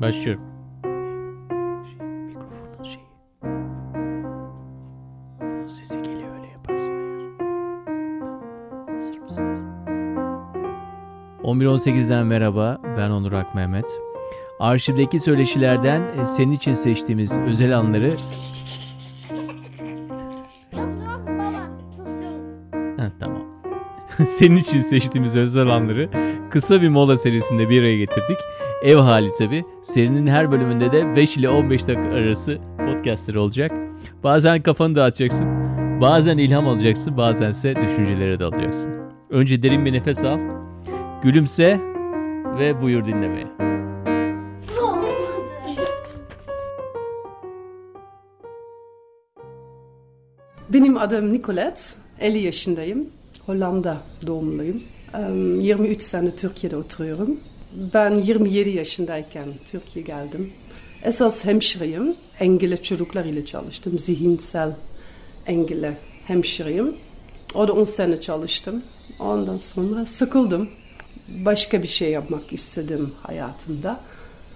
Başlıyorum. Mikrofonun şeyi. Onun sesi geliyor öyle yaparsın eğer. Tamam. Hazır mısınız? 11.18'den merhaba. Ben Onur Ak Mehmet. Arşivdeki söyleşilerden e, senin için seçtiğimiz özel anları... Yok yok baba. Heh, tamam. senin için seçtiğimiz özel anları kısa bir mola serisinde bir araya getirdik. Ev hali tabi. Serinin her bölümünde de 5 ile 15 dakika arası podcastleri olacak. Bazen kafanı dağıtacaksın. Bazen ilham alacaksın. Bazense düşüncelere dalacaksın. Önce derin bir nefes al. Gülümse ve buyur dinlemeye. Benim adım Nicolette, 50 yaşındayım. Hollanda doğumluyum. Em, 23 sene Türkiye'de oturuyorum. Ben 27 yaşındayken Türkiye'ye geldim. Esas hemşireyim. Engelli çocuklar ile çalıştım. Zihinsel engelli hemşireyim. Orada 10 sene çalıştım. Ondan sonra sıkıldım. Başka bir şey yapmak istedim hayatımda.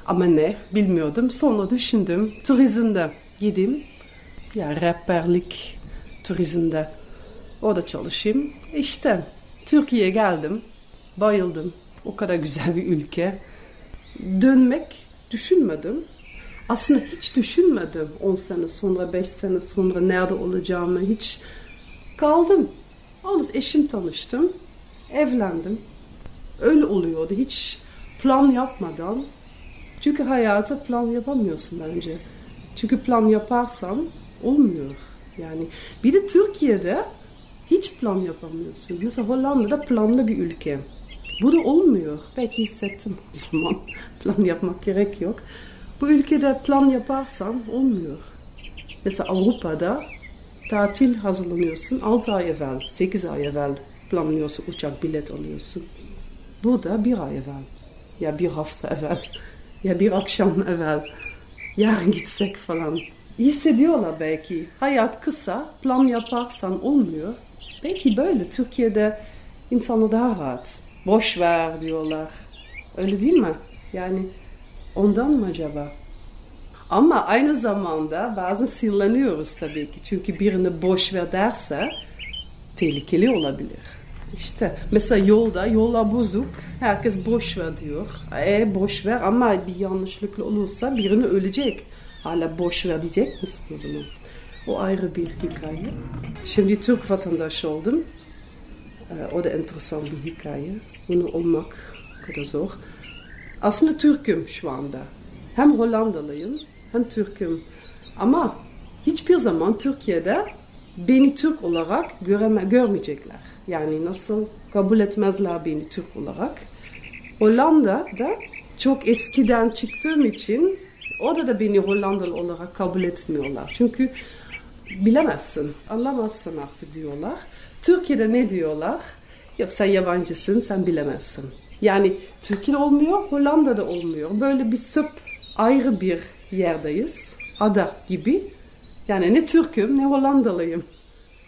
Ama ne bilmiyordum. Sonra düşündüm. Turizmde gideyim. Ya rehberlik turizmde orada çalışayım. İşte Türkiye'ye geldim. Bayıldım. O kadar güzel bir ülke. Dönmek düşünmedim. Aslında hiç düşünmedim 10 sene sonra, 5 sene sonra nerede olacağımı hiç kaldım. Yalnız eşim tanıştım. Evlendim. Öyle oluyordu. Hiç plan yapmadan. Çünkü hayata plan yapamıyorsun bence. Çünkü plan yaparsan olmuyor. Yani bir de Türkiye'de hiç plan yapamıyorsun. Mesela Hollanda'da planlı bir ülke. Bu da olmuyor. Belki hissettim o zaman. Plan yapmak gerek yok. Bu ülkede plan yaparsan olmuyor. Mesela Avrupa'da tatil hazırlanıyorsun. 6 ay evvel, 8 ay evvel planlıyorsun. Uçak bilet alıyorsun. Burada bir ay evvel. Ya bir hafta evvel. Ya bir akşam evvel. Yarın gitsek falan. Hissediyorlar belki. Hayat kısa. Plan yaparsan olmuyor. Belki böyle. Türkiye'de insanlar daha rahat. Boş ver diyorlar. Öyle değil mi? Yani ondan mı acaba? Ama aynı zamanda bazen sinirleniyoruz tabii ki. Çünkü birini boş ver derse tehlikeli olabilir. İşte mesela yolda, yollar bozuk. Herkes boş ver diyor. E boş ver ama bir yanlışlıkla olursa birini ölecek. Hala boş ver diyecek misin o zaman? O ayrı bir hikaye. Şimdi Türk vatandaşı oldum. Ee, o da enteresan bir hikaye. Bunu olmak kadar zor. Aslında Türk'üm şu anda. Hem Hollandalıyım hem Türk'üm. Ama hiçbir zaman Türkiye'de beni Türk olarak göreme, görmeyecekler. Yani nasıl kabul etmezler beni Türk olarak. Hollanda'da çok eskiden çıktığım için orada da beni Hollandalı olarak kabul etmiyorlar. Çünkü bilemezsin, anlamazsın artık diyorlar. Türkiye'de ne diyorlar? Yok sen yabancısın, sen bilemezsin. Yani Türkiye'de olmuyor, Hollanda'da olmuyor. Böyle bir sıp ayrı bir yerdeyiz. Ada gibi. Yani ne Türk'üm ne Hollandalıyım.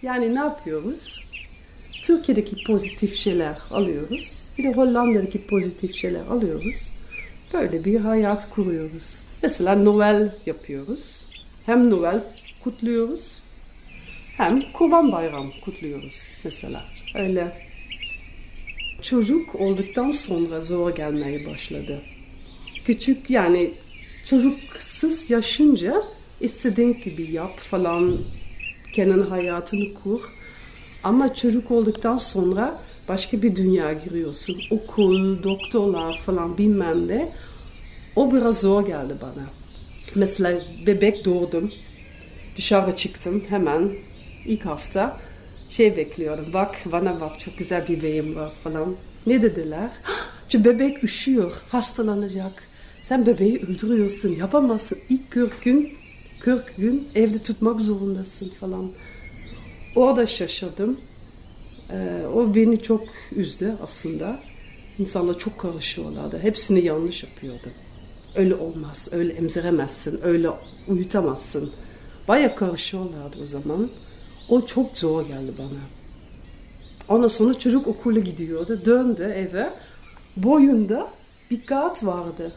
Yani ne yapıyoruz? Türkiye'deki pozitif şeyler alıyoruz. Bir de Hollanda'daki pozitif şeyler alıyoruz. Böyle bir hayat kuruyoruz. Mesela Noel yapıyoruz. Hem Noel kutluyoruz hem Kurban Bayram kutluyoruz mesela. Öyle çocuk olduktan sonra zor gelmeye başladı. Küçük yani çocuksuz yaşınca istediğin gibi yap falan kendi hayatını kur. Ama çocuk olduktan sonra başka bir dünya giriyorsun. Okul, doktorlar falan bilmem ne. O biraz zor geldi bana. Mesela bebek doğdum. Dışarı çıktım hemen ilk hafta. Şey bekliyorum. Bak bana bak çok güzel bir bebeğim var falan. Ne dediler? Şu bebek üşüyor, hastalanacak. Sen bebeği öldürüyorsun, yapamazsın. İlk 40 gün, 40 gün evde tutmak zorundasın falan. Orada şaşırdım. Ee, o beni çok üzdü aslında. İnsanlar çok karışıyorlardı. Hepsini yanlış yapıyordu. Öyle olmaz, öyle emziremezsin, öyle uyutamazsın. Baya karışıyorlardı o zaman. O çok zor geldi bana. Ondan sonra çocuk okula gidiyordu. Döndü eve. Boyunda bir kağıt vardı.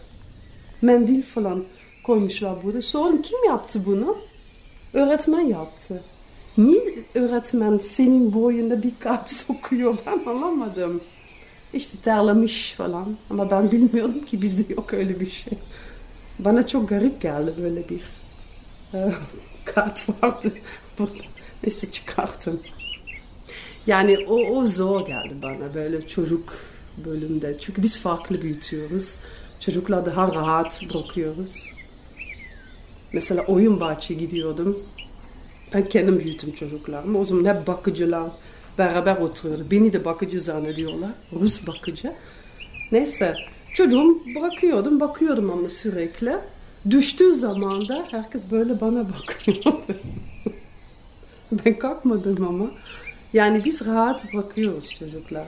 Mendil falan koymuşlar burada. Sordum kim yaptı bunu? Öğretmen yaptı. Niye öğretmen senin boyunda bir kağıt sokuyor ben anlamadım. İşte terlemiş falan ama ben bilmiyordum ki bizde yok öyle bir şey. Bana çok garip geldi böyle bir kağıt vardı. Neyse çıkarttım. Yani o, o zor geldi bana böyle çocuk bölümde. Çünkü biz farklı büyütüyoruz. Çocuklar daha rahat bırakıyoruz. Mesela oyun bahçe gidiyordum. Ben kendim büyüttüm çocuklarımı. O zaman hep bakıcılar beraber oturuyordu. Beni de bakıcı zannediyorlar. Rus bakıcı. Neyse çocuğum bırakıyordum, bakıyordum ama sürekli. Düştüğü zaman da herkes böyle bana bakıyordu. ben kalkmadım ama. Yani biz rahat bakıyoruz çocuklar.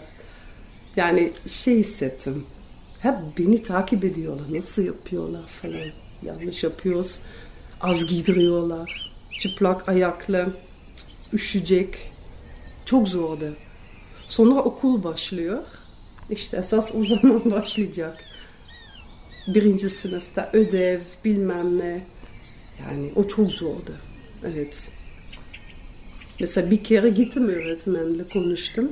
Yani şey hissettim. Hep beni takip ediyorlar. Nasıl yapıyorlar falan. Yanlış yapıyoruz. Az giydiriyorlar. Çıplak ayaklı. Üşüyecek. Çok zordu. Sonra okul başlıyor. İşte esas o zaman başlayacak. Birinci sınıfta ödev bilmem ne. Yani o çok zordu. Evet. Mesela bir kere gittim öğretmenle konuştum.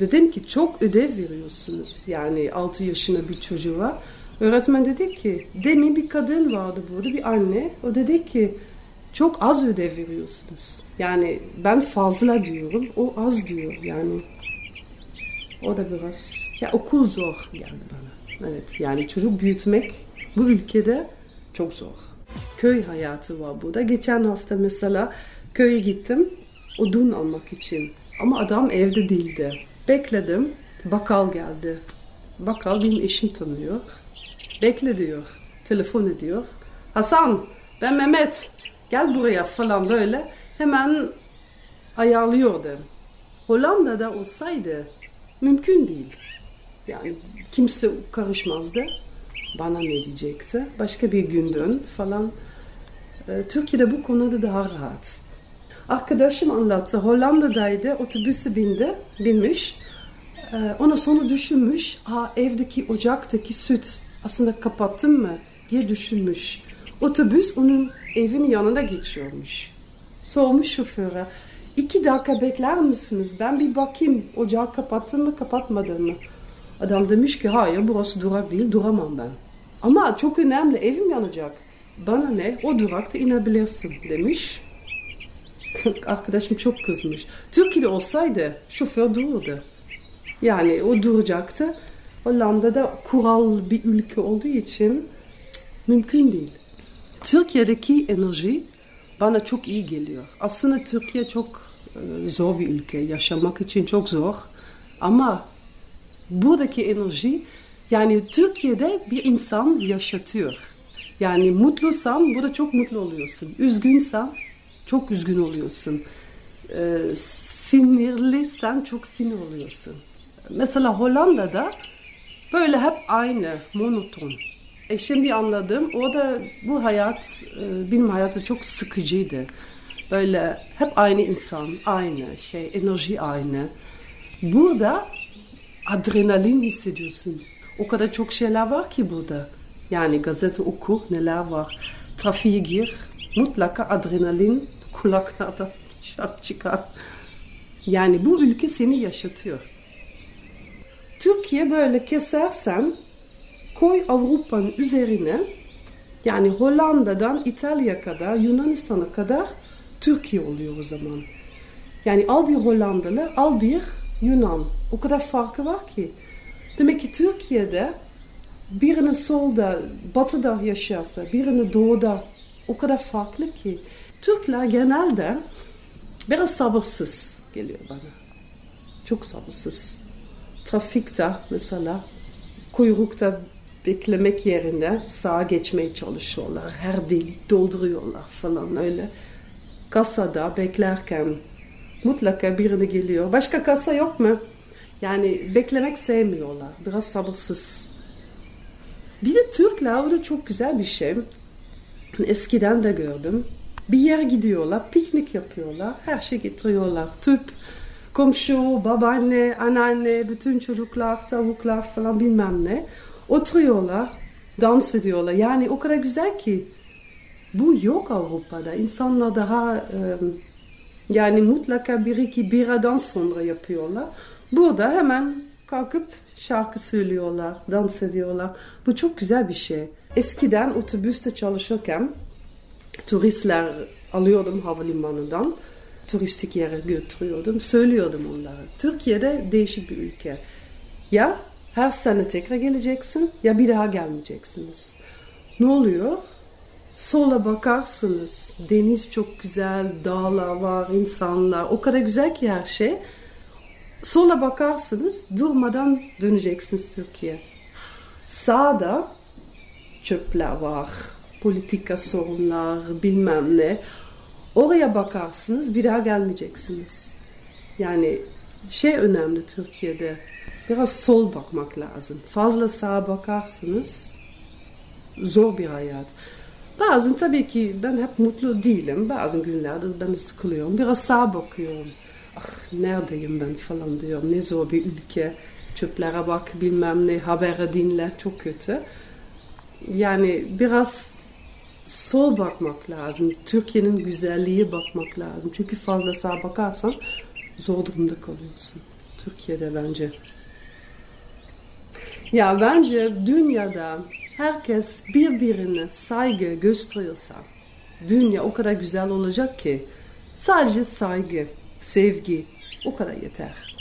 Dedim ki çok ödev veriyorsunuz. Yani 6 yaşında bir çocuğa. Öğretmen dedi ki demin bir kadın vardı burada bir anne. O dedi ki çok az ödev veriyorsunuz. Yani ben fazla diyorum o az diyor yani. O da biraz ya okul zor geldi bana. Evet yani çocuk büyütmek bu ülkede çok zor. Köy hayatı var burada. Geçen hafta mesela köye gittim odun almak için. Ama adam evde değildi. Bekledim. Bakkal geldi. Bakkal benim eşim tanıyor. Bekle diyor. Telefon ediyor. Hasan ben Mehmet. Gel buraya falan böyle. Hemen ayarlıyordu. Hollanda'da olsaydı mümkün değil. Yani kimse karışmazdı. Bana ne diyecekti? Başka bir gün dön falan. Ee, Türkiye'de bu konuda daha rahat. Arkadaşım anlattı. Hollanda'daydı. Otobüse bindi. Binmiş. Ee, ona sonra düşünmüş. Aa, evdeki ocaktaki süt aslında kapattım mı diye düşünmüş. Otobüs onun evin yanında geçiyormuş. Sormuş şoföre. İki dakika bekler misiniz? Ben bir bakayım ocağı kapattın mı kapatmadın mı? Adam demiş ki hayır burası durak değil duramam ben. Ama çok önemli evim yanacak. Bana ne o durakta inebilirsin demiş. Arkadaşım çok kızmış. Türkiye'de olsaydı şoför dururdu. Yani o duracaktı. Hollanda'da kural bir ülke olduğu için mümkün değil. Türkiye'deki enerji bana çok iyi geliyor. Aslında Türkiye çok e, zor bir ülke. Yaşamak için çok zor. Ama buradaki enerji yani Türkiye'de bir insan yaşatıyor. Yani mutlusan burada çok mutlu oluyorsun. Üzgünsen çok üzgün oluyorsun. Ee, sinirliysen çok sinir oluyorsun. Mesela Hollanda'da böyle hep aynı, monoton. E şimdi anladım. O da bu hayat, e, benim hayatı çok sıkıcıydı. Böyle hep aynı insan, aynı şey, enerji aynı. Burada adrenalin hissediyorsun. O kadar çok şeyler var ki burada. Yani gazete oku, neler var. Trafiğe gir, mutlaka adrenalin kulaklarda şarkı çıkar. Yani bu ülke seni yaşatıyor. Türkiye böyle kesersen koy Avrupa'nın üzerine yani Hollanda'dan İtalya kadar Yunanistan'a kadar Türkiye oluyor o zaman. Yani al bir Hollandalı, al bir Yunan. O kadar farkı var ki. Demek ki Türkiye'de birini solda, batıda yaşarsa, birini doğuda o kadar farklı ki. Türkler genelde biraz sabırsız geliyor bana. Çok sabırsız. Trafikte mesela kuyrukta beklemek yerine sağa geçmeye çalışıyorlar. Her delik dolduruyorlar falan öyle. Kasada beklerken mutlaka birini geliyor. Başka kasa yok mu? Yani beklemek sevmiyorlar. Biraz sabırsız. Bir de Türkler o çok güzel bir şey. Eskiden de gördüm. Bir yere gidiyorlar, piknik yapıyorlar, her şey getiriyorlar. Tüp, komşu, babaanne, anneanne, bütün çocuklar, tavuklar falan bilmem ne. Oturuyorlar, dans ediyorlar. Yani o kadar güzel ki bu yok Avrupa'da. İnsanlar daha e, yani mutlaka bir iki biradan sonra yapıyorlar. Burada hemen kalkıp şarkı söylüyorlar, dans ediyorlar. Bu çok güzel bir şey. Eskiden otobüste çalışırken turistler alıyordum havalimanından. Turistik yere götürüyordum. Söylüyordum onlara. Türkiye'de değişik bir ülke. Ya her sene tekrar geleceksin ya bir daha gelmeyeceksiniz. Ne oluyor? Sola bakarsınız. Deniz çok güzel, dağlar var, insanlar. O kadar güzel ki her şey. Sola bakarsınız durmadan döneceksiniz Türkiye. Sağda çöpler var, politika sorunlar, bilmem ne. Oraya bakarsınız bir daha gelmeyeceksiniz. Yani şey önemli Türkiye'de biraz sol bakmak lazım. Fazla sağa bakarsınız zor bir hayat. Bazen tabii ki ben hep mutlu değilim. Bazı günlerde ben de sıkılıyorum. Biraz sağa bakıyorum. Ah neredeyim ben falan diyorum. Ne zor bir ülke. Çöplere bak bilmem ne haberi dinle çok kötü. Yani biraz sol bakmak lazım. Türkiye'nin güzelliği bakmak lazım. Çünkü fazla sağa bakarsan zor durumda kalıyorsun. Türkiye'de bence. Ya bence dünyada herkes birbirine saygı gösteriyorsa dünya o kadar güzel olacak ki sadece saygı, sevgi o kadar yeter.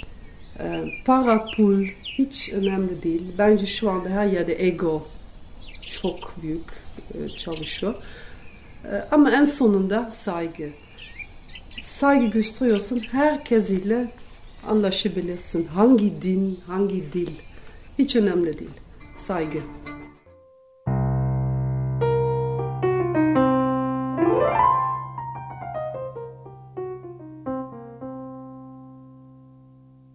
Ee, para, pul hiç önemli değil. Bence şu anda her yerde ego çok büyük e, çalışıyor. E, ama en sonunda saygı. Saygı gösteriyorsun herkes ile anlaşabilirsin. Hangi din, hangi dil hiç önemli değil. Saygı.